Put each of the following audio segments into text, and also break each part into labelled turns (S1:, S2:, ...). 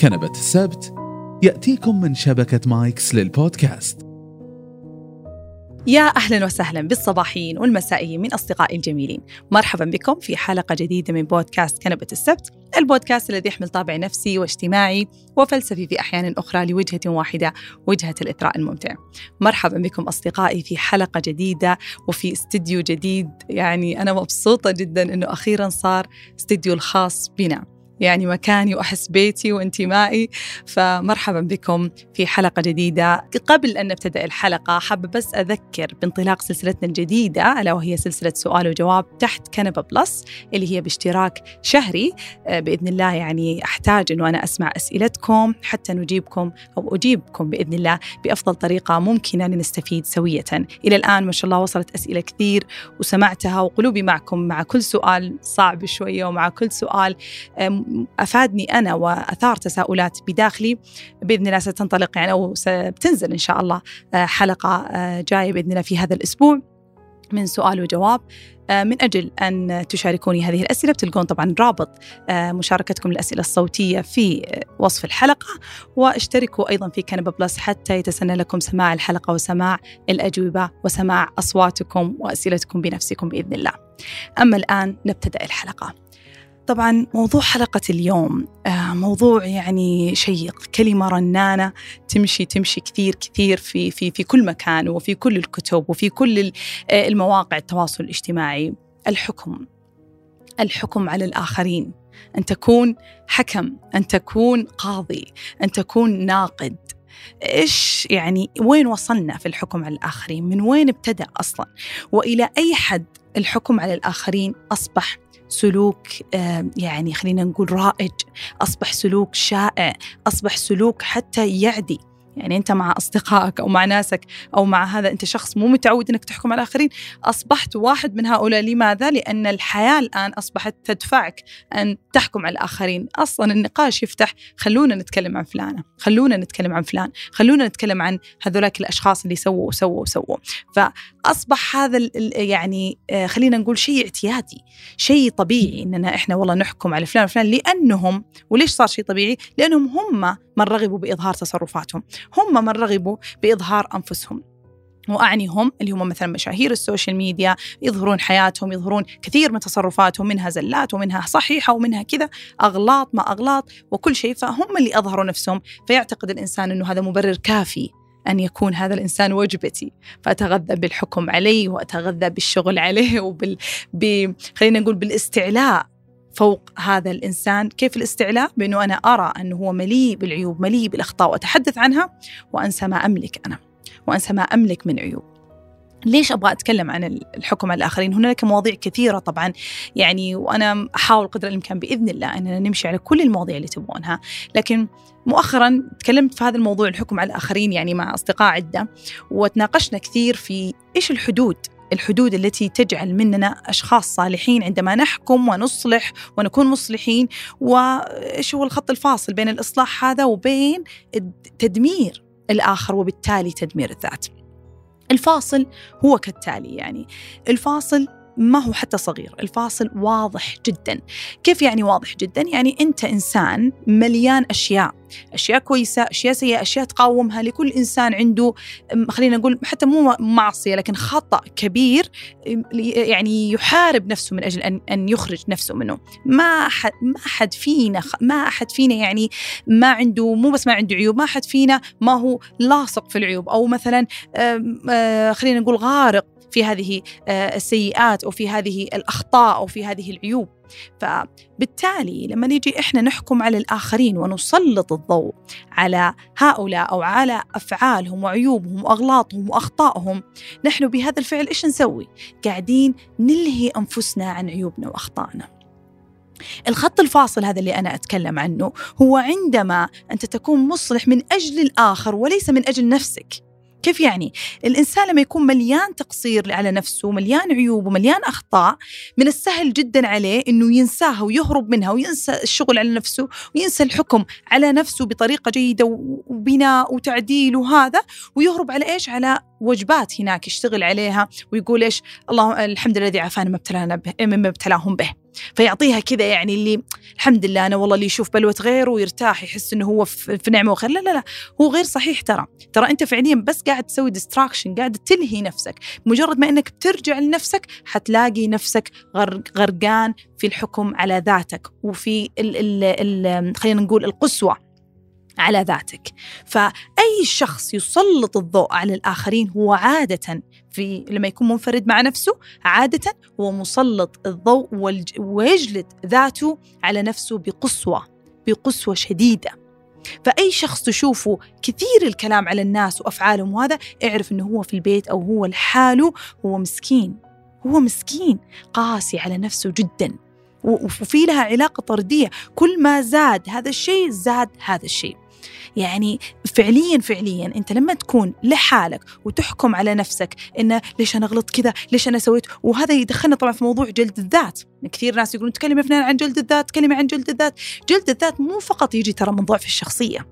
S1: كنبة السبت. يأتيكم من شبكة مايكس للبودكاست.
S2: يا أهلا وسهلا بالصباحيين والمسائيين من اصدقائي الجميلين، مرحبا بكم في حلقة جديدة من بودكاست كنبة السبت، البودكاست الذي يحمل طابع نفسي واجتماعي وفلسفي في أحيان أخرى لوجهة واحدة، وجهة الإثراء الممتع. مرحبا بكم أصدقائي في حلقة جديدة وفي استديو جديد، يعني أنا مبسوطة جدا إنه أخيرا صار استديو الخاص بنا. يعني مكاني وأحس بيتي وانتمائي. فمرحبا بكم في حلقة جديدة. قبل أن نبتدأ الحلقة حابة بس أذكر بانطلاق سلسلتنا الجديدة ألا وهي سلسلة سؤال وجواب تحت كنبة بلس اللي هي باشتراك شهري. آه، بإذن الله يعني أحتاج أنه أنا أسمع أسئلتكم حتى نجيبكم أو أجيبكم بإذن الله بأفضل طريقة ممكنة لنستفيد سوية. إلى الآن ما شاء الله وصلت أسئلة كثير وسمعتها وقلوبي معكم مع كل سؤال صعب شوية ومع كل سؤال أفادني أنا وأثار تساؤلات بداخلي بإذن الله ستنطلق يعني أو ستنزل إن شاء الله آه، حلقة آه، جاية بإذن الله في هذا الأسبوع. من سؤال وجواب آه، من أجل أن تشاركوني هذه الأسئلة بتلقون طبعا رابط مشاركتكم الأسئلة الصوتية في وصف الحلقة. واشتركوا أيضا في كنبة بلس حتى يتسنى لكم سماع الحلقة وسماع الأجوبة وسماع أصواتكم وأسئلتكم بنفسكم بإذن الله. أما الآن نبتدأ الحلقة. طبعا موضوع حلقة اليوم آه، موضوع يعني شيق كلمة رنانة تمشي تمشي كثير كثير في في في كل مكان وفي كل الكتب وفي كل آه، المواقع التواصل الاجتماعي الحكم الحكم على الآخرين أن تكون حكم أن تكون قاضي أن تكون ناقد إيش يعني وين وصلنا في الحكم على الآخرين؟ من وين ابتدأ أصلا؟ وإلى أي حد الحكم على الآخرين أصبح سلوك يعني خلينا نقول رائج. أصبح سلوك شائع أصبح سلوك حتى يعدي. يعني أنت مع أصدقائك أو مع ناسك أو مع هذا أنت شخص مو متعود إنك تحكم على الاخرين أصبحت واحد من هؤلاء. لماذا؟ لأن الحياة الآن أصبحت تدفعك أن تحكم على الآخرين. أصلا النقاش يفتح خلونا نتكلم عن فلانة خلونا نتكلم عن فلان خلونا نتكلم عن هذولاك الأشخاص اللي سووا وسووا وسووا. فاصبح هذا يعني آه، خلينا نقول شيء اعتيادي شيء طبيعي إننا إحنا والله نحكم على فلان وفلان لأنهم وليش صار شيء طبيعي؟ لأنهم هم من رغبوا بإظهار تصرفاتهم هم من رغبوا بإظهار أنفسهم. واعني هم اللي هم مثلا مشاهير السوشيال ميديا يظهرون حياتهم يظهرون كثير من تصرفاتهم منها زلات ومنها صحيحة ومنها كذا أغلاط ما أغلاط وكل شيء فهم اللي أظهروا نفسهم. فيعتقد الإنسان إنه هذا مبرر كافي. أن يكون هذا الإنسان وجبتي. فأتغذى بالحكم عليه وأتغذى بالشغل عليه وبال ب... خلينا نقول بالاستعلاء فوق هذا الإنسان. كيف الاستعلاء؟ بأنه أنا أرى أنه هو مليء بالعيوب مليء بالأخطاء وأتحدث عنها وأنسى ما أملك أنا وأنسى ما أملك من عيوب. ليش أبغى أتكلم عن الحكم على الآخرين؟ هناك مواضيع كثيرة طبعا يعني وأنا أحاول قدر الإمكان بإذن الله أننا نمشي على كل المواضيع اللي تبغونها، لكن مؤخرا تكلمت في هذا الموضوع الحكم على الآخرين يعني مع أصدقاء عدة وتناقشنا كثير في إيش الحدود الحدود التي تجعل مننا أشخاص صالحين عندما نحكم ونصلح ونكون مصلحين وإيش هو الخط الفاصل بين الإصلاح هذا وبين تدمير الآخر وبالتالي تدمير الذات الفاصل هو كالتالي يعني الفاصل ما هو حتى صغير الفاصل واضح جدا. كيف يعني واضح جدا؟ يعني أنت إنسان مليان أشياء أشياء كويسة أشياء سيئة أشياء تقاومها لكل إنسان عنده خلينا نقول حتى مو معصية لكن خطأ كبير يعني يحارب نفسه من أجل أن أن يخرج نفسه منه. ما حد ما حد فينا ما أحد فينا يعني ما عنده مو بس ما عنده عيوب ما أحد فينا ما هو لاصق في العيوب. أو مثلا خلينا نقول غارق في هذه آه، السيئات أو في هذه الأخطاء أو في هذه العيوب. فبالتالي لما نيجي إحنا نحكم على الآخرين ونسلط الضوء على هؤلاء أو على أفعالهم وعيوبهم وأغلاطهم وأخطائهم نحن بهذا الفعل إيش نسوي؟ قاعدين نلهي أنفسنا عن عيوبنا وأخطائنا. الخط الفاصل هذا اللي أنا أتكلم عنه هو عندما أنت تكون مصلح من أجل الآخر وليس من أجل نفسك. كيف يعني؟ الإنسان لما يكون مليان تقصير على نفسه مليان عيوب ومليان أخطاء من السهل جدا عليه أنه ينساها ويهرب منها وينسى الشغل على نفسه وينسى الحكم على نفسه بطريقة جيدة وبناء وتعديل وهذا ويهرب على إيش؟ على وجبات هناك يشتغل عليها ويقول إيش الله الحمد لله الذي عافانا ما ابتلانا به مما ابتلاهم به. فيعطيها كذا يعني اللي الحمد لله أنا والله اللي يشوف بلوة غيره ويرتاح يحس إنه هو في نعمة وخير. لا لا لا هو غير صحيح ترى. ترى أنت فعليا بس قاعد تسوي ديستراكشن قاعد تلهي نفسك. مجرد ما إنك بترجع لنفسك حتلاقي نفسك غرقان في الحكم على ذاتك وفي ال ال ال خلينا نقول القسوة. على ذاتك. فأي شخص يسلط الضوء على الآخرين هو عادة في لما يكون منفرد مع نفسه عادة هو مسلط الضوء ويجلد ذاته على نفسه بقسوة بقسوة شديدة. فأي شخص تشوفه كثير الكلام على الناس وأفعالهم وهذا اعرف أنه هو في البيت أو هو لحاله هو مسكين هو مسكين قاسي على نفسه جدا. وفي لها علاقة طردية. كل ما زاد هذا الشيء زاد هذا الشيء. يعني فعليا فعليا أنت لما تكون لحالك وتحكم على نفسك إنه ليش أنا غلطت كذا ليش أنا سويت وهذا يدخلنا طبعا في موضوع جلد الذات. كثير ناس يقولون تكلمي فنان عن جلد الذات تكلمي عن جلد الذات. جلد الذات مو فقط يجي ترى من ضعف الشخصية.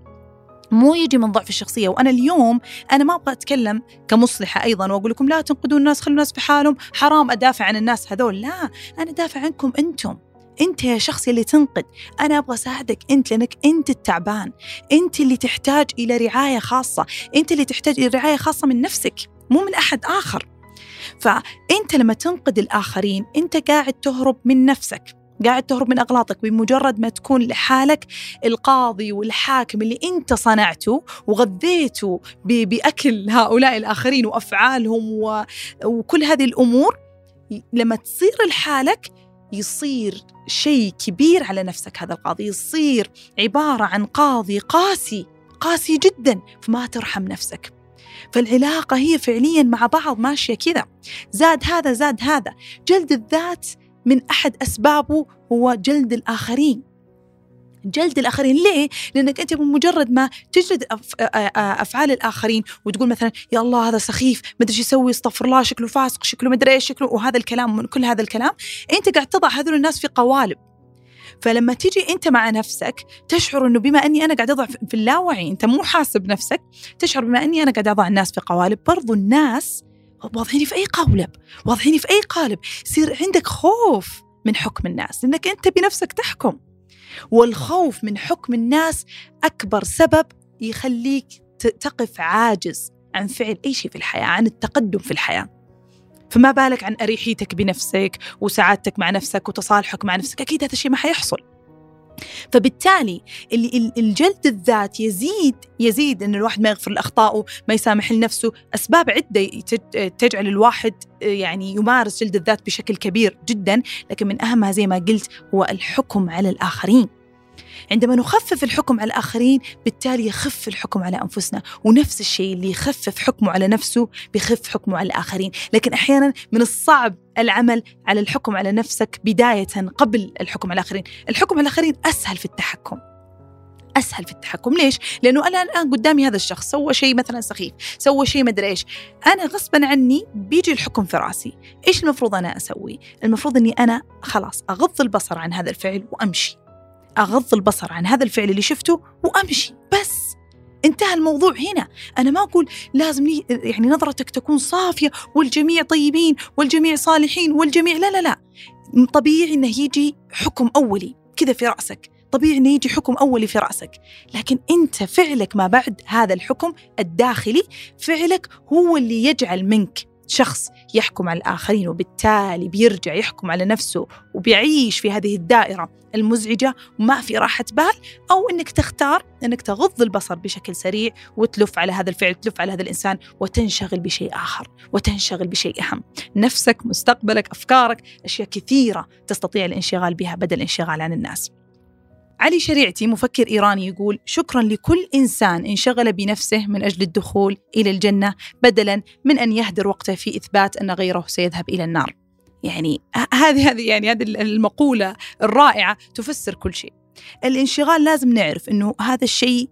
S2: مو يجي من ضعف الشخصية. وأنا اليوم أنا ما أبغى أتكلم كمصلحة أيضا وأقول لكم لا تنقدون الناس خلوا الناس في حالهم حرام أدافع عن الناس هذول. لا أنا دافع عنكم أنتم. انت يا شخص اللي تنقد أنا أبغى أساعدك أنت لأنك أنت التعبان. أنت اللي تحتاج إلى رعاية خاصة. أنت اللي تحتاج إلى رعاية خاصة من نفسك مو من أحد آخر. فأنت لما تنقد الآخرين أنت قاعد تهرب من نفسك قاعد تهرب من أغلاطك بمجرد ما تكون لحالك القاضي والحاكم اللي أنت صنعته وغذيته بأكل هؤلاء الآخرين وأفعالهم وكل هذه الأمور لما تصير لحالك يصير شيء كبير على نفسك هذا القاضي يصير عبارة عن قاضي قاسي قاسي جدا فما ترحم نفسك. فالعلاقة هي فعليا مع بعض ماشية كذا زاد هذا زاد هذا. جلد الذات من أحد أسبابه هو جلد الآخرين. جلد الآخرين. ليه؟ لأنك أنت بمجرد ما تجلد أفعال الآخرين وتقول مثلا يا الله هذا سخيف ما أدري يسوي استغفر الله شكله فاسق شكله ما أدري إيش شكله وهذا الكلام من كل هذا الكلام أنت قاعد تضع هذول الناس في قوالب. فلما تيجي أنت مع نفسك تشعر إنه بما أني أنا قاعد أضع في اللاوعي أنت مو حاسب نفسك تشعر بما أني أنا قاعد أضع الناس في قوالب. برضو الناس واضعيني في أي قالب واضعيني في أي قالب. يصير عندك خوف من حكم الناس إنك أنت بنفسك تحكم. والخوف من حكم الناس أكبر سبب يخليك تقف عاجز عن فعل أي شيء في الحياة عن التقدم في الحياة. فما بالك عن أريحيتك بنفسك وسعادتك مع نفسك وتصالحك مع نفسك؟ أكيد هذا الشيء ما حيحصل. فبالتالي الجلد الذات يزيد يزيد إن الواحد ما يغفر لأخطائه، ما يسامح لنفسه، أسباب عدة تجعل الواحد يعني يمارس جلد الذات بشكل كبير جدا، لكن من أهمها زي ما قلت هو الحكم على الآخرين. عندما نخفف الحكم على الآخرين بالتالي يخف الحكم على أنفسنا. ونفس الشيء اللي يخفف حكمه على نفسه بيخف حكمه على الآخرين. لكن أحيانا من الصعب العمل على الحكم على نفسك بداية قبل الحكم على الآخرين. الحكم على الآخرين أسهل في التحكم. أسهل في التحكم. ليش؟ لأنه أنا الآن قدامي هذا الشخص سوى شيء مثلا سخيف سوى شيء مدري إيش. أنا غصبا عني بيجي الحكم في رأسي. إيش المفروض أنا أسوي؟ المفروض إني أنا خلاص أغض البصر عن هذا الفعل وأمشي. أغض البصر عن هذا الفعل اللي شفته وأمشي. بس انتهى الموضوع هنا. أنا ما أقول لازم يعني نظرتك تكون صافية والجميع طيبين والجميع صالحين والجميع لا لا لا. طبيعي أنه يجي حكم أولي كذا في رأسك. طبيعي أنه يجي حكم أولي في رأسك. لكن أنت فعلك ما بعد هذا الحكم الداخلي فعلك هو اللي يجعل منك شخص يحكم على الآخرين وبالتالي بيرجع يحكم على نفسه وبيعيش في هذه الدائرة المزعجة وما في راحة بال أو أنك تختار أنك تغض البصر بشكل سريع وتلف على هذا الفعل تلف على هذا الإنسان وتنشغل بشيء آخر وتنشغل بشيء أهم. نفسك مستقبلك أفكارك أشياء كثيرة تستطيع الانشغال بها بدل الانشغال عن الناس. علي شريعتي مفكر إيراني يقول شكرا لكل إنسان انشغل بنفسه من أجل الدخول إلى الجنة بدلا من أن يهدر وقته في إثبات أن غيره سيذهب إلى النار. يعني هذه هذه يعني هذه المقولة الرائعة تفسر كل شيء. الانشغال لازم نعرف أنه هذا الشيء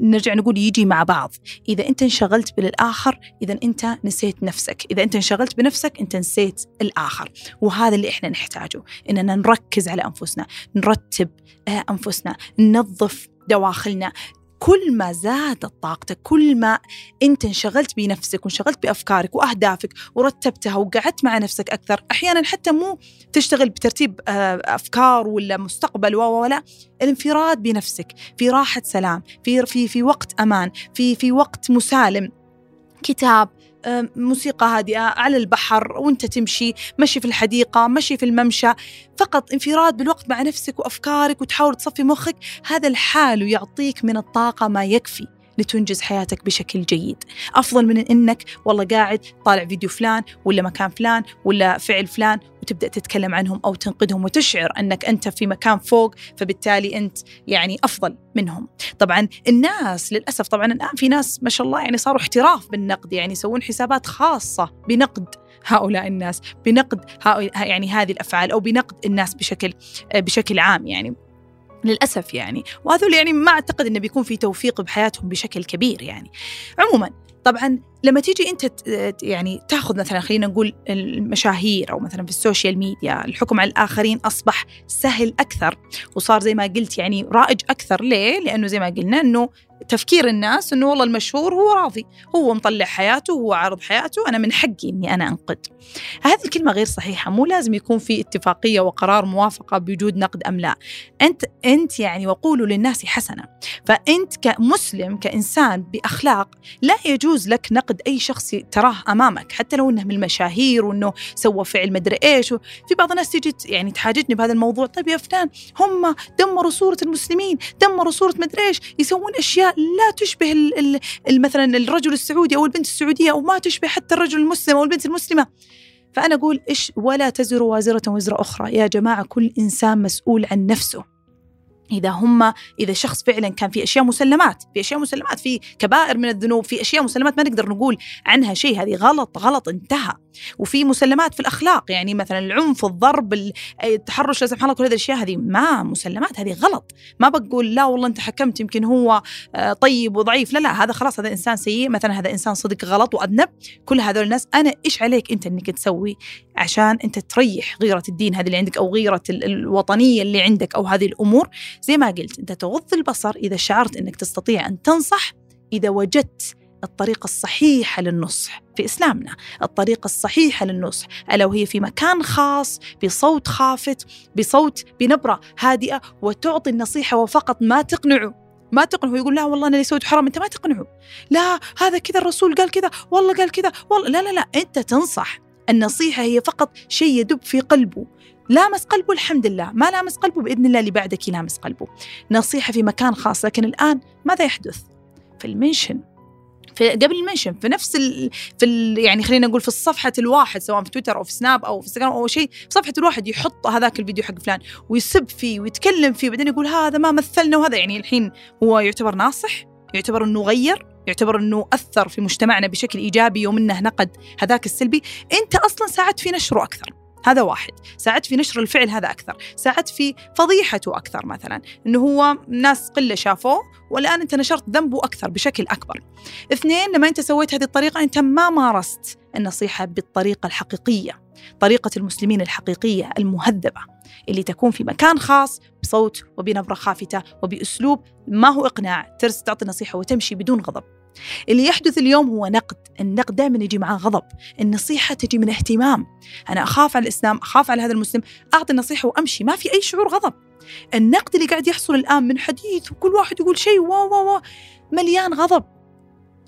S2: نرجع نقول يجي مع بعض. إذا أنت انشغلت بالآخر إذا أنت نسيت نفسك. إذا أنت انشغلت بنفسك أنت نسيت الآخر. وهذا اللي إحنا نحتاجه. إننا نركز على أنفسنا نرتب آه، أنفسنا ننظف دواخلنا كل ما زادت طاقتك كل ما أنت انشغلت بنفسك وانشغلت بأفكارك وأهدافك ورتبتها وقعدت مع نفسك أكثر أحيانا حتى مو تشتغل بترتيب آه، أفكار ولا مستقبل ولا الانفراد بنفسك في راحة سلام في في في وقت أمان في في وقت مسالم. كتاب موسيقى هادئة على البحر وانت تمشي مشي في الحديقة مشي في الممشى فقط انفراد بالوقت مع نفسك وأفكارك وتحاول تصفي مخك هذا الحال يعطيك من الطاقة ما يكفي. لتنجز حياتك بشكل جيد. أفضل من أنك والله قاعد طالع فيديو فلان ولا مكان فلان ولا فعل فلان وتبدأ تتكلم عنهم أو تنقدهم وتشعر أنك أنت في مكان فوق فبالتالي أنت يعني أفضل منهم. طبعا الناس للأسف طبعا الآن في ناس ما شاء الله يعني صاروا احتراف بالنقد يعني يسوون حسابات خاصة بنقد هؤلاء الناس بنقد يعني هذه الأفعال أو بنقد الناس بشكل بشكل عام يعني. للأسف يعني. وهذول يعني ما أعتقد أنه بيكون في توفيق بحياتهم بشكل كبير يعني. عموما طبعا لما تيجي أنت يعني تأخذ مثلا خلينا نقول المشاهير أو مثلا في السوشيال ميديا الحكم على الآخرين أصبح سهل أكثر. وصار زي ما قلت يعني رائج أكثر. ليه؟ لأنه زي ما قلنا إنه تفكير الناس إنه والله المشهور هو راضي. هو مطلع حياته هو عارض حياته أنا من حقي إني أنا انقد هذه الكلمة غير صحيحة مو لازم يكون في اتفاقية وقرار موافقة بوجود نقد أم لا. أنت أنت يعني وقولوا للناس حسنة. فأنت كمسلم كإنسان بأخلاق لا يجوز لك نقد أي شخص تراه أمامك حتى لو إنه من المشاهير وإنه سوى فعل مدري إيش. في بعض الناس تيجي يعني تحاججني بهذا الموضوع. طيب يا فلان هم دمروا صورة المسلمين دمروا صورة مدري إيش يسوون أشياء لا تشبه ال ال مثلا الرجل السعودي أو البنت السعودية أو ما تشبه حتى الرجل المسلم أو البنت المسلمة. فأنا أقول إيش ولا تزر وازرة وزر أخرى. يا جماعة كل إنسان مسؤول عن نفسه. إذا هم إذا شخص فعلا كان في أشياء مسلمات في أشياء مسلمات في كبائر من الذنوب في أشياء مسلمات ما نقدر نقول عنها شيء هذه غلط غلط انتهى. وفي مسلمات في الأخلاق يعني مثلا العنف الضرب التحرش لا سمح الله كل هذه الأشياء هذه ما مسلمات هذه غلط. ما بقول لا والله أنت حكمت يمكن هو آه، طيب وضعيف لا لا هذا خلاص هذا إنسان سيء مثلا هذا إنسان صدق غلط وأذنب. كل هذول الناس أنا إيش عليك أنت أنك تسوي عشان أنت تريح غيرة الدين هذه اللي عندك أو غيرة الوطنية اللي عندك أو هذه الأمور؟ زي ما قلت أنت تغض البصر إذا شعرت أنك تستطيع أن تنصح إذا وجدت الطريقة الصحيحة للنصح في إسلامنا الطريقة الصحيحة للنصح ألا وهي في مكان خاص بصوت خافت بصوت بنبرة هادئة وتعطي النصيحة وفقط ما تقنعه. ما تقنعه يقول لا والله أنا اللي سويت حرام أنت ما تقنعه. لا هذا كذا الرسول قال كذا والله قال كذا والله لا لا لا أنت تنصح. النصيحة هي فقط شيء يدب في قلبه. لامس قلبه الحمد لله. ما لامس قلبه بإذن الله اللي بعدك يلامس قلبه. نصيحة في مكان خاص لكن الآن ماذا يحدث؟ في المنشن. في قبل المنشن في نفس ال في ال يعني خلينا نقول في الصفحة الواحد سواء في تويتر أو في سناب أو في إنستغرام أو شيء في صفحة الواحد يحط هذاك الفيديو حق فلان ويسب فيه ويتكلم فيه بعدين يقول هذا ما مثلنا وهذا يعني الحين هو يعتبر ناصح يعتبر إنه غير يعتبر إنه أثر في مجتمعنا بشكل إيجابي يوم إنه نقد هذاك السلبي أنت أصلا ساعدت في نشره أكثر. هذا واحد. ساعدت في نشر الفعل هذا أكثر. ساعدت في فضيحته أكثر مثلا. أنه هو ناس قلة شافوه والآن أنت نشرت ذنبه أكثر بشكل أكبر. اثنين لما أنت سويت هذه الطريقة أنت ما مارست النصيحة بالطريقة الحقيقية طريقة المسلمين الحقيقية المهذبة اللي تكون في مكان خاص بصوت وبنبرة خافتة وبأسلوب ما هو إقناع ترس تعطي نصيحة وتمشي بدون غضب. اللي يحدث اليوم هو نقد. النقد دائما يجي معاه غضب. النصيحة تجي من اهتمام. أنا أخاف على الإسلام أخاف على هذا المسلم. أعطي النصيحة وأمشي. ما في أي شعور غضب. النقد اللي قاعد يحصل الآن من حديث وكل واحد يقول شيء واو واو واو مليان غضب.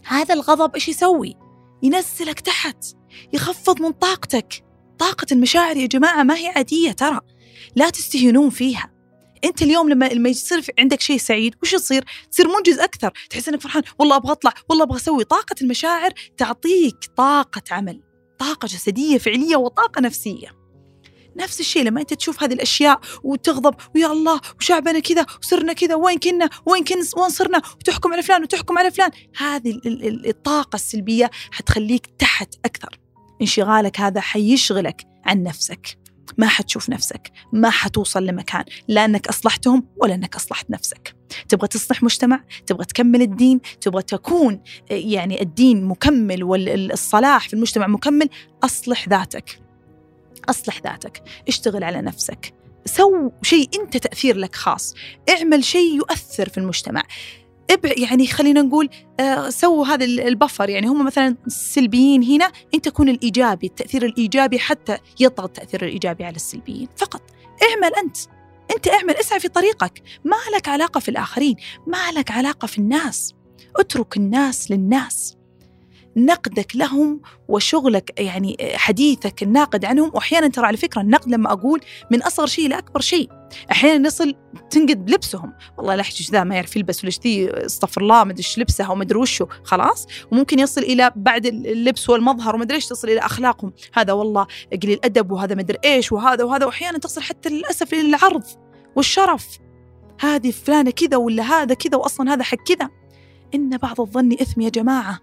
S2: هذا الغضب إيش يسوي؟ ينزلك تحت. يخفض من طاقتك. طاقة المشاعر يا جماعة ما هي عادية ترى. لا تستهينون فيها. أنت اليوم لما لما يصير عندك شيء سعيد وش يصير؟ تصير منجز أكثر، تحس إنك فرحان، والله أبغى أطلع، والله أبغى أسوي، طاقة المشاعر تعطيك طاقة عمل، طاقة جسدية فعلية وطاقة نفسية. نفس الشيء لما أنت تشوف هذه الأشياء وتغضب ويا الله وشعبنا كذا وصرنا كذا وين كنا؟ وين كنا؟ وين صرنا؟ وتحكم على فلان وتحكم على فلان. هذه الطاقة السلبية حتخليك تحت أكثر. انشغالك هذا حيشغلك عن نفسك. ما حتشوف نفسك ما حتوصل لمكان لا أنك أصلحتهم ولا أنك أصلحت نفسك. تبغى تصلح مجتمع تبغى تكمل الدين تبغى تكون يعني الدين مكمل والصلاح في المجتمع مكمل أصلح ذاتك. أصلح ذاتك. اشتغل على نفسك. سو شيء أنت تأثير لك خاص. اعمل شيء يؤثر في المجتمع. ابع يعني خلينا نقول آه سووا هذا البفر. يعني هم مثلا السلبيين هنا انت تكون الإيجابي التأثير الإيجابي حتى يطغى التأثير الإيجابي على السلبيين. فقط. اعمل أنت. أنت اعمل اسعى في طريقك. ما لك علاقة في الآخرين. ما لك علاقة في الناس. اترك الناس للناس. نقدك لهم وشغلك يعني حديثك الناقد عنهم. واحيانا ترى على فكرة النقد لما أقول من أصغر شيء لاكبر شيء. أحيانا نصل تنقد بلبسهم. والله لا ذا ما يعرف يلبس ولا ذي استغفر الله ما أدري إيش لبسها وما أدري وشه خلاص. وممكن يصل إلى بعد اللبس والمظهر وما أدري إيش تصل إلى أخلاقهم. هذا والله قليل ادب وهذا ما أدري إيش وهذا وهذا. وأحيانا تصل حتى للأسف إلى العرض والشرف. هذه فلانة كذا ولا هذا كذا واصلا هذا حق كذا. إن بعض الظن إثم يا جماعة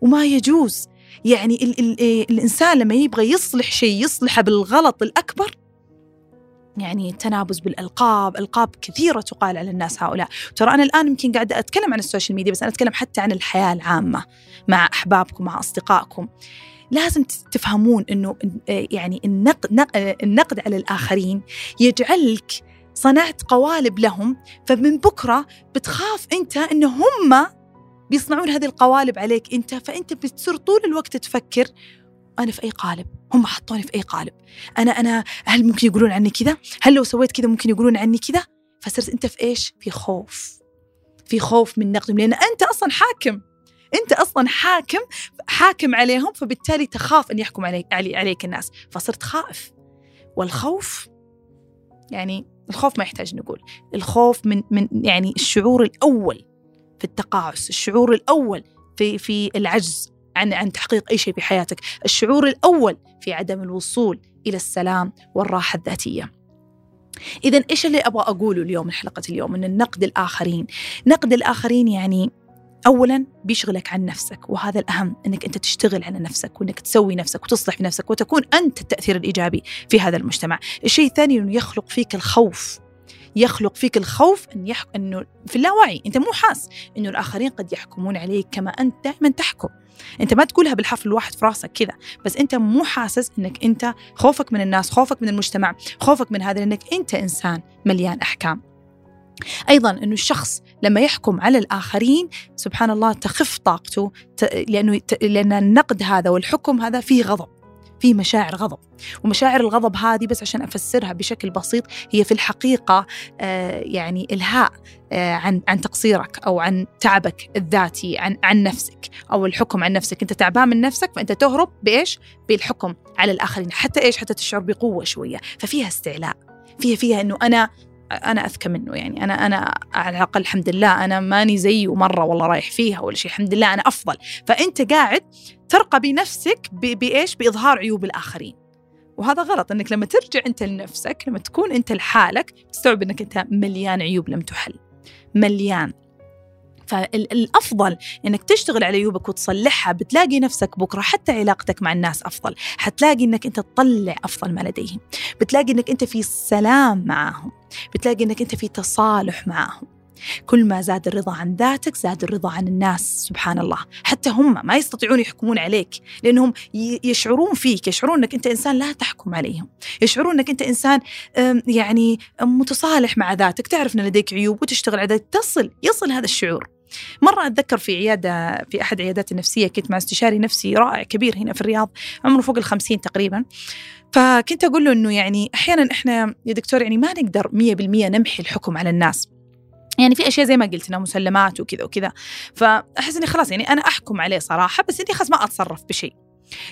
S2: وما يجوز. يعني ال ال الإنسان لما يبغى يصلح شيء يصلحه بالغلط الأكبر يعني التنابز بالألقاب ألقاب كثيرة تقال على الناس هؤلاء. ترى أنا الآن يمكن قاعدة أتكلم عن ال social media بس أنا أتكلم حتى عن الحياة العامة مع أحبابكم مع أصدقائكم. لازم تفهمون أنه يعني النقد, النقد على الآخرين يجعلك صنعت قوالب لهم فمن بكرة بتخاف أنت أنه هم بيصنعون هذه القوالب عليك أنت فأنت بتصير طول الوقت تفكر أنا في أي قالب؟ هم حطوني في أي قالب. أنا أنا هل ممكن يقولون عني كذا؟ هل لو سويت كذا ممكن يقولون عني كذا؟ فصرت أنت في إيش؟ في خوف. في خوف من نقدهم لأن أنت أصلا حاكم. أنت أصلا حاكم حاكم عليهم فبالتالي تخاف أن يحكم عليك عليك الناس. فصرت خائف. والخوف يعني الخوف ما يحتاج نقول. الخوف من من يعني الشعور الأول في التقاعس الشعور الأول في في العجز. عن عن تحقيق أي شيء في حياتك. الشعور الأول في عدم الوصول إلى السلام والراحة الذاتية. إذا إيش اللي أبغى أقوله اليوم من حلقة اليوم؟ أن النقد الآخرين. نقد الآخرين يعني اولا بيشغلك عن نفسك وهذا الأهم إنك أنت تشتغل على نفسك وإنك تسوي نفسك وتصلح في نفسك وتكون أنت التأثير الإيجابي في هذا المجتمع. الشيء الثاني إنه يخلق فيك الخوف. يخلق فيك الخوف أن يح... أنه في اللاوعي أنت مو حاس أنه الآخرين قد يحكمون عليك كما أنت دائما تحكم. أنت ما تقولها بالحرف الواحد في راسك كذا بس أنت مو حاسس أنك أنت خوفك من الناس خوفك من المجتمع خوفك من هذا لأنك أنت إنسان مليان أحكام. أيضا أنه الشخص لما يحكم على الآخرين سبحان الله تخف طاقته لأنه لأن النقد هذا والحكم هذا فيه غضب. في مشاعر غضب. ومشاعر الغضب هذه بس عشان أفسرها بشكل بسيط هي في الحقيقة آه، يعني إلهاء آه، عن عن تقصيرك أو عن تعبك الذاتي عن عن نفسك أو الحكم عن نفسك. أنت تعبان من نفسك فأنت تهرب بإيش؟ بالحكم على الآخرين. حتى إيش؟ حتى تشعر بقوة شوية. ففيها استعلاء. فيها فيها إنه أنا أنا أذكى منه يعني. أنا أنا على الأقل الحمد لله أنا ماني زيه مرة والله رايح فيها ولا شيء. الحمد لله أنا أفضل. فأنت قاعد ترقى بنفسك بإيش؟ بإظهار عيوب الآخرين. وهذا غلط. إنك لما ترجع أنت لنفسك لما تكون أنت لحالك تستوعب إنك أنت مليان عيوب لم تحل. مليان. فالأفضل إنك تشتغل على عيوبك وتصلحها بتلاقي نفسك بكرة حتى علاقتك مع الناس أفضل. حتلاقي إنك أنت تطلع أفضل ما لديهم. بتلاقي إنك أنت في سلام معهم بتلاقي إنك أنت في تصالح معهم كل ما زاد الرضا عن ذاتك زاد الرضا عن الناس سبحان الله. حتى هم ما يستطيعون يحكمون عليك لأنهم يشعرون فيك يشعرون أنك أنت إنسان لا تحكم عليهم. يشعرون أنك أنت إنسان يعني متصالح مع ذاتك تعرف أن لديك عيوب وتشتغل على تصل يصل هذا الشعور. مرة أتذكر في عيادة في أحد عيادات النفسية كنت مع استشاري نفسي رائع كبير هنا في الرياض عمره فوق الخمسين تقريبا. فكنت أقول له أنه يعني أحيانا إحنا يا دكتور يعني ما نقدر مية بالمية نمحي الحكم على الناس. يعني في أشياء زي ما قلت انها مسلمات وكذا وكذا. فأحس إني خلاص يعني أنا أحكم عليه صراحة بس إني خلاص ما أتصرف بشيء.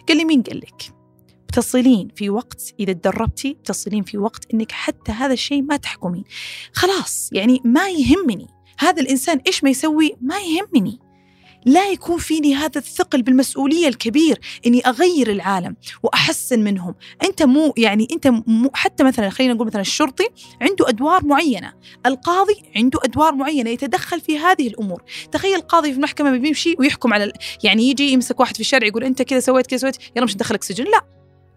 S2: قال لي مين قال لك؟ تصلين في وقت إذا تدربتي تصلين في وقت إنك حتى هذا الشيء ما تحكمين. خلاص يعني ما يهمني. هذا الإنسان إيش ما يسوي؟ ما يهمني. لا يكون فيني هذا الثقل بالمسؤولية الكبير إني أغير العالم وأحسن منهم. أنت مو يعني أنت مو حتى مثلا خلينا نقول مثلا الشرطي عنده أدوار معينة القاضي عنده أدوار معينة يتدخل في هذه الأمور. تخيل القاضي في المحكمة بيمشي ويحكم على يعني يجي يمسك واحد في الشارع يقول أنت كذا سويت كذا سويت يلا مش ندخلك سجن لا.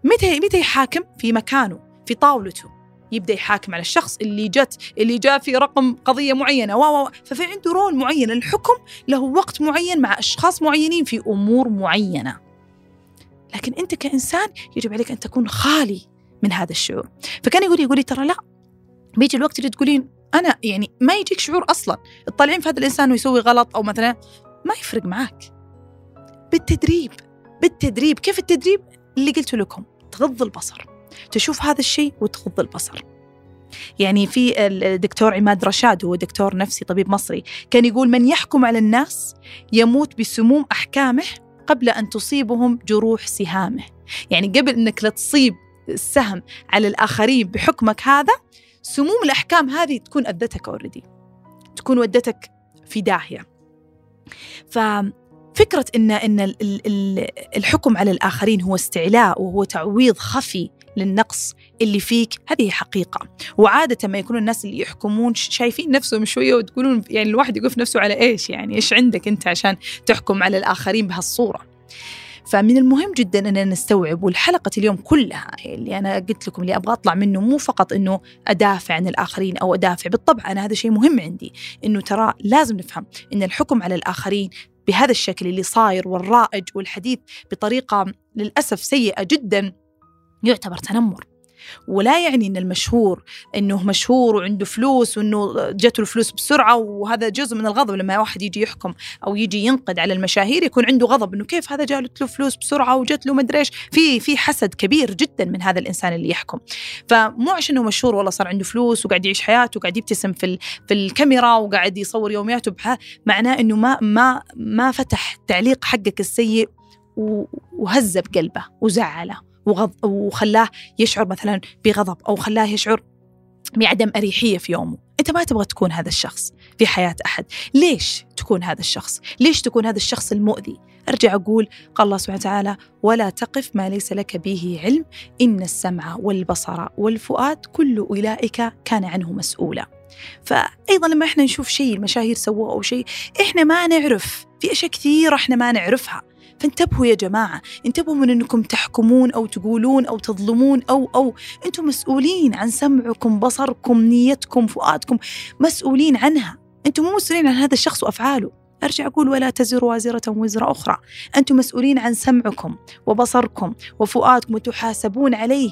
S2: متى متى يحاكم؟ في مكانه في طاولته. يبدأ يحاكم على الشخص اللي جت اللي جاء في رقم قضية معينة. و ففي عنده role معين. الحكم له وقت معين مع أشخاص معينين في أمور معينة. لكن أنت كإنسان يجب عليك أن تكون خالي من هذا الشعور. فكان يقول يقول لي ترى لا. بيجي الوقت اللي تقولين أنا يعني ما يجيك شعور أصلا. تطالعين في هذا الإنسان ويسوي غلط أو مثلا ما يفرق معك بالتدريب بالتدريب. كيف التدريب؟ اللي قلت لكم تغض البصر. تشوف هذا الشيء وتغض البصر. يعني في الدكتور عماد رشاد هو دكتور نفسي طبيب مصري كان يقول من يحكم على الناس يموت بسموم أحكامه قبل أن تصيبهم جروح سهامه. يعني قبل أنك لا تصيب السهم على الآخرين بحكمك هذا سموم الأحكام هذه تكون أذتك أوريدي تكون ودتك في داهية. ففكرة إن إن الحكم على الآخرين هو استعلاء وهو تعويض خفي للنقص اللي فيك. هذه حقيقة. وعادة ما يكونوا الناس اللي يحكمون شايفين نفسهم شوية وتقولون يعني الواحد يقف نفسه على إيش يعني؟ إيش عندك أنت عشان تحكم على الآخرين بهالصورة؟ فمن المهم جدا أننا نستوعب والحلقة اليوم كلها اللي أنا قلت لكم اللي أبغى أطلع منه مو فقط أنه أدافع عن الآخرين أو أدافع بالطبع أنا هذا شيء مهم عندي. أنه ترى لازم نفهم أن الحكم على الآخرين بهذا الشكل اللي صاير والرائج والحديث بطريقة للأسف سيئة جدا يعتبر تنمر. ولا يعني إن المشهور إنه مشهور وعنده فلوس وإنه جته الفلوس بسرعة وهذا جزء من الغضب لما واحد يجي يحكم أو يجي ينقد على المشاهير يكون عنده غضب إنه كيف هذا جات له فلوس بسرعة وجت له مدري إيش. في في حسد كبير جدا من هذا الإنسان اللي يحكم. فمو عشان إنه مشهور والله صار عنده فلوس وقاعد يعيش حياته وقاعد يبتسم في في الكاميرا وقاعد يصور يومياته معناه إنه ما ما ما فتح تعليق حقك السيء وهز بقلبه وزعله. وغض وخلاه يشعر مثلا بغضب أو خلاه يشعر بعدم أريحية في يومه. أنت ما تبغى تكون هذا الشخص في حياة أحد. ليش تكون هذا الشخص؟ ليش تكون هذا الشخص المؤذي؟ أرجع أقول قال الله سبحانه وتعالى ولا تقف ما ليس لك به علم إن السمع والبصر والفؤاد كل أولئك كان عنه مسؤولا. فأيضا لما إحنا نشوف شيء المشاهير سووه أو شيء إحنا ما نعرف في أشياء كثيرة إحنا ما نعرفها. فانتبهوا يا جماعة انتبهوا من أنكم تحكمون أو تقولون أو تظلمون أو أو أنتم مسؤولين عن سمعكم بصركم نيتكم فؤادكم مسؤولين عنها. أنتم مو مسؤولين عن هذا الشخص وأفعاله. أرجع أقول ولا تزر وازرة وزر أخرى. أنتم مسؤولين عن سمعكم وبصركم وفؤادكم وتحاسبون عليه.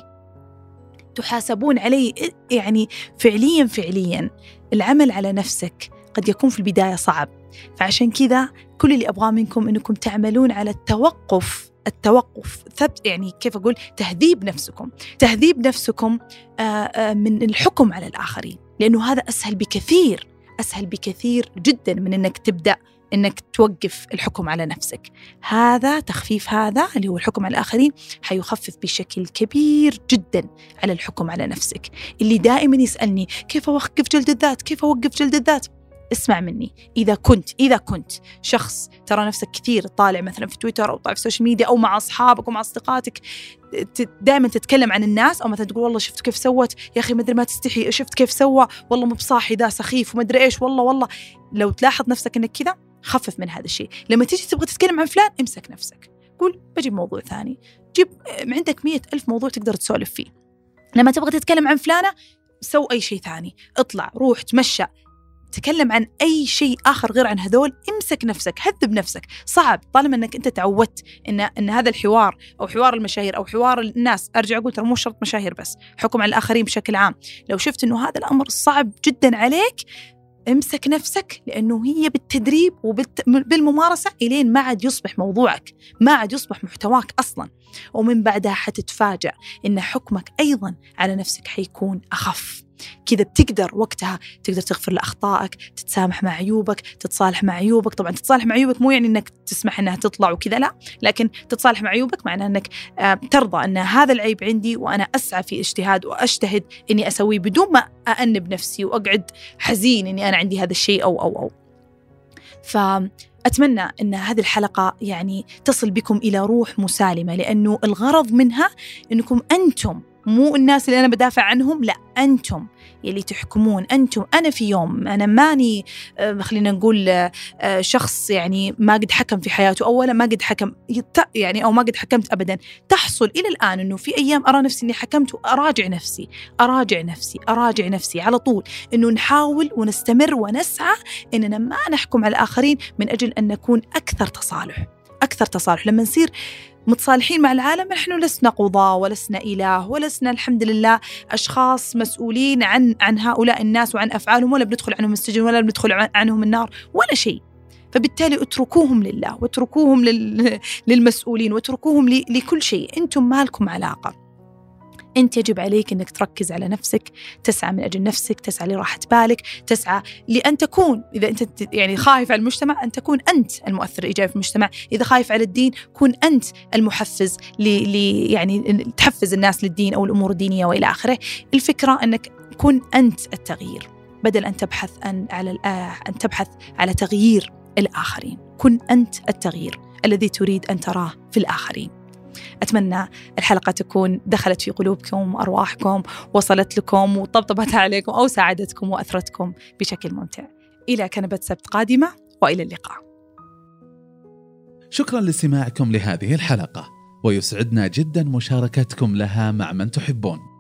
S2: تحاسبون عليه يعني فعليا فعليا. العمل على نفسك قد يكون في البداية صعب. فعشان كذا كل اللي أبغاه منكم أنكم تعملون على التوقف التوقف ثبت يعني كيف أقول؟ تهذيب نفسكم. تهذيب نفسكم آه، آه، من الحكم على الآخرين. لأنه هذا أسهل بكثير أسهل بكثير جدا من أنك تبدأ إنك توقف الحكم على نفسك. هذا تخفيف هذا اللي هو الحكم على الآخرين حيخفف بشكل كبير جدا على الحكم على نفسك. اللي دائما يسألني كيف أوقف جلد الذات؟ كيف أوقف جلد الذات؟ اسمع مني. إذا كنت إذا كنت شخص ترى نفسك كثير طالع مثلا في تويتر أو طالع في ال social media أو مع أصحابك ومع أصدقائك دائما تتكلم عن الناس أو مثلا تقول والله شفت كيف سوت يا أخي ما أدري ما تستحي شفت كيف سوى والله مو بصاحي ذا سخيف وما أدري إيش والله والله. لو تلاحظ نفسك إنك كذا خفف من هذا الشيء. لما تيجي تبغى تتكلم عن فلان امسك نفسك. قول بجيب موضوع ثاني. جيب عندك مية ألف موضوع تقدر تسولف فيه. لما تبغى تتكلم عن فلانة سو أي شيء ثاني. اطلع روح تمشى. تكلم عن أي شيء آخر غير عن هذول امسك نفسك هذب نفسك. صعب طالما إنك أنت تعودت إن إن هذا الحوار أو حوار المشاهير أو حوار الناس أرجع أقول ترى مو شرط مشاهير بس حكم على الآخرين بشكل عام. لو شفت إنه هذا الأمر صعب جدا عليك امسك نفسك لأنه هي بالتدريب وبالممارسه إلين ما عاد يصبح موضوعك ما عاد يصبح محتواك أصلا. ومن بعدها حتتفاجأ إن حكمك أيضا على نفسك حيكون أخف. كذا بتقدر وقتها تقدر تغفر لأخطائك تتسامح مع عيوبك تتصالح مع عيوبك. طبعا تتصالح مع عيوبك مو يعني إنك تسمح إنها تطلع وكذا لا. لكن تتصالح مع عيوبك معناه إنك آه، ترضى إن هذا العيب عندي وأنا أسعى في اجتهاد وأجتهد إني أسويه بدون ما أأنب نفسي وأقعد حزين إني أنا عندي هذا الشيء أو أو أو. فأتمنى أن هذه الحلقة يعني تصل بكم إلى روح مسالمة لأنه الغرض منها أنكم أنتم مو الناس اللي أنا بدافع عنهم لا أنتم يلي تحكمون. أنتم أنا في يوم أنا ماني آه، خلينا نقول آه، شخص يعني ما قد حكم في حياته أولا ما قد حكم يعني أو ما قد حكمت أبدا. تحصل إلى الآن أنه في أيام أرى نفسي أني حكمت وأراجع نفسي أراجع نفسي أراجع نفسي على طول أنه نحاول ونستمر ونسعى أننا ما نحكم على الآخرين من أجل أن نكون أكثر تصالح. أكثر تصالح. لما نصير متصالحين مع العالم نحن لسنا قضاة ولسنا إله ولسنا الحمد لله أشخاص مسؤولين عن عن هؤلاء الناس وعن أفعالهم ولا بندخل عنهم السجن ولا بندخل عنهم النار ولا شيء. فبالتالي اتركوهم لله واتركوهم للمسؤولين واتركوهم لكل شيء. أنتم ما لكم علاقة. أنت يجب عليك أنك تركز على نفسك تسعى من أجل نفسك تسعى لراحة بالك تسعى لأن تكون إذا أنت يعني خايف على المجتمع أن تكون أنت المؤثر الإيجابي في المجتمع. إذا خايف على الدين كن أنت المحفز ل يعني تحفز الناس للدين أو الأمور الدينية وإلى آخره. الفكرة أنك كن أنت التغيير بدل أن تبحث عن على أن تبحث على تغيير الآخرين. كن أنت التغيير الذي تريد أن تراه في الآخرين. أتمنى الحلقة تكون دخلت في قلوبكم وأرواحكم وصلت لكم وطبطبت عليكم أو ساعدتكم وأثرتكم بشكل ممتع. إلى كنبة سبت قادمة وإلى اللقاء.
S1: شكرا لاستماعكم لهذه الحلقة ويسعدنا جدا مشاركتكم لها مع من تحبون.